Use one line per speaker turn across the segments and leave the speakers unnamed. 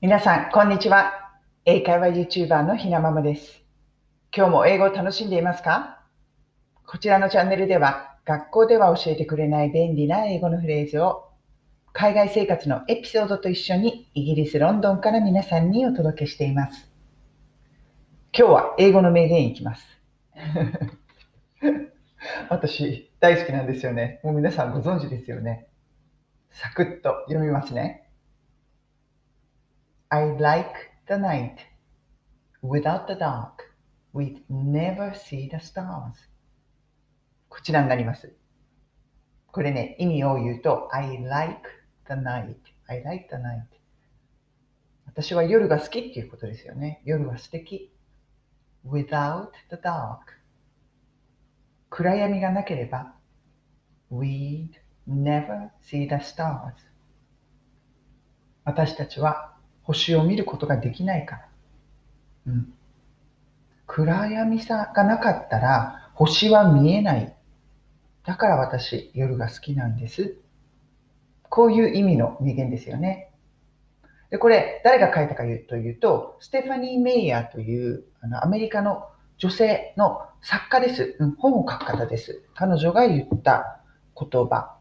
皆さん、こんにちは。英会話 YouTuber のひなままです。今日も英語を楽しんでいますか？こちらのチャンネルでは、学校では教えてくれない便利な英語のフレーズを、海外生活のエピソードと一緒にイギリス・ロンドンから皆さんにお届けしています。今日は英語の名言いきます。私、大好きなんですよね。もう皆さんご存知ですよね。サクッと読みますね。I like the night. Without the dark, we'd never see the stars. こちらになります。これね、意味を言うと、I like the night. I like the night. 私は夜が好きっていうことですよね。夜は素敵。Without the dark. 暗闇がなければ、we'd never see the stars. 私たちは星を見ることができないから。うん、暗闇さがなかったら星は見えない。だから私、夜が好きなんです。こういう意味の名言ですよね。で、これ、誰が書いたかというと、ステファニー・メイヤーというあのアメリカの女性の作家です、うん。本を書く方です。彼女が言った言葉。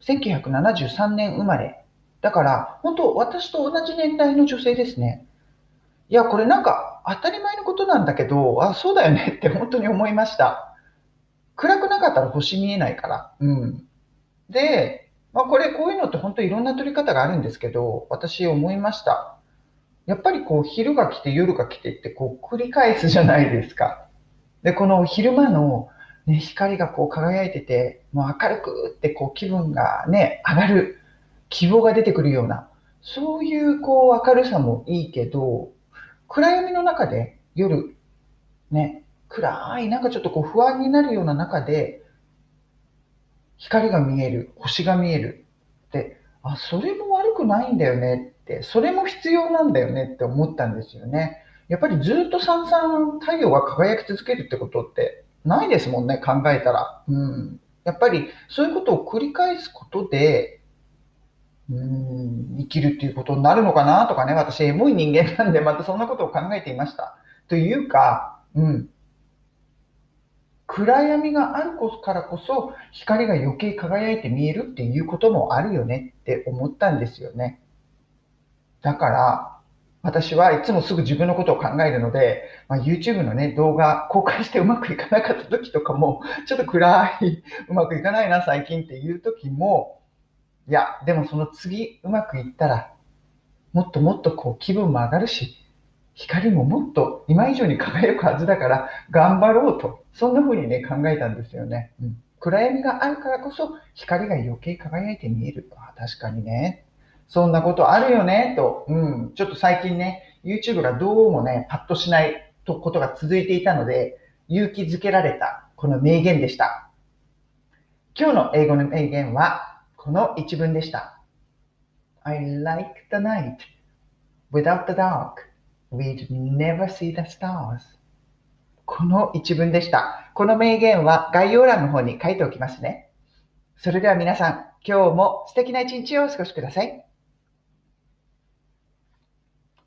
1973年生まれ。だから、本当、私と同じ年代の女性ですね。いや、これなんか当たり前のことなんだけど、あ、そうだよね って本当に思いました。暗くなかったら星見えないから。うん。で、まあ、これ、こういうのって本当いろんな撮り方があるんですけど、私思いました。やっぱりこう、昼が来て夜が来てってこう、繰り返すじゃないですか。で、この昼間の、ね、光がこう輝いてて、もう明るくってこう気分がね、上がる。希望が出てくるような、そういうこう明るさもいいけど、暗闇の中で夜、ね、暗い、なんかちょっとこう不安になるような中で、光が見える、星が見えるって、あ、それも悪くないんだよねって、それも必要なんだよねって思ったんですよね。やっぱりずっとさんさん太陽が輝き続けるってことってないですもんね、考えたら。うん。やっぱりそういうことを繰り返すことで、うん生きるっていうことになるのかなとかね、私、エモい人間なんで、またそんなことを考えていました。というか、うん、暗闇があるからこそ、光が余計輝いて見えるっていうこともあるよねって思ったんですよね。だから、私はいつもすぐ自分のことを考えるので、まあ、YouTube のね、動画公開してうまくいかなかった時とかも、ちょっと暗い、うまくいかないな、最近っていう時も、いや、でもその次うまくいったら、もっともっとこう気分も上がるし、光ももっと今以上に輝くはずだから頑張ろうと、そんな風にね考えたんですよね。うん、暗闇があるからこそ光が余計輝いて見える。あ確かにね。そんなことあるよね、と、うん、ちょっと最近ね、YouTube がどうもね、パッとしないとことが続いていたので、勇気づけられたこの名言でした。今日の英語の名言は、この一文でした。I like the night. Without the dark, we'd never see the stars. この一文でした。この名言は概要欄の方に書いておきますね。それでは皆さん、今日も素敵な一日をお過ごしください。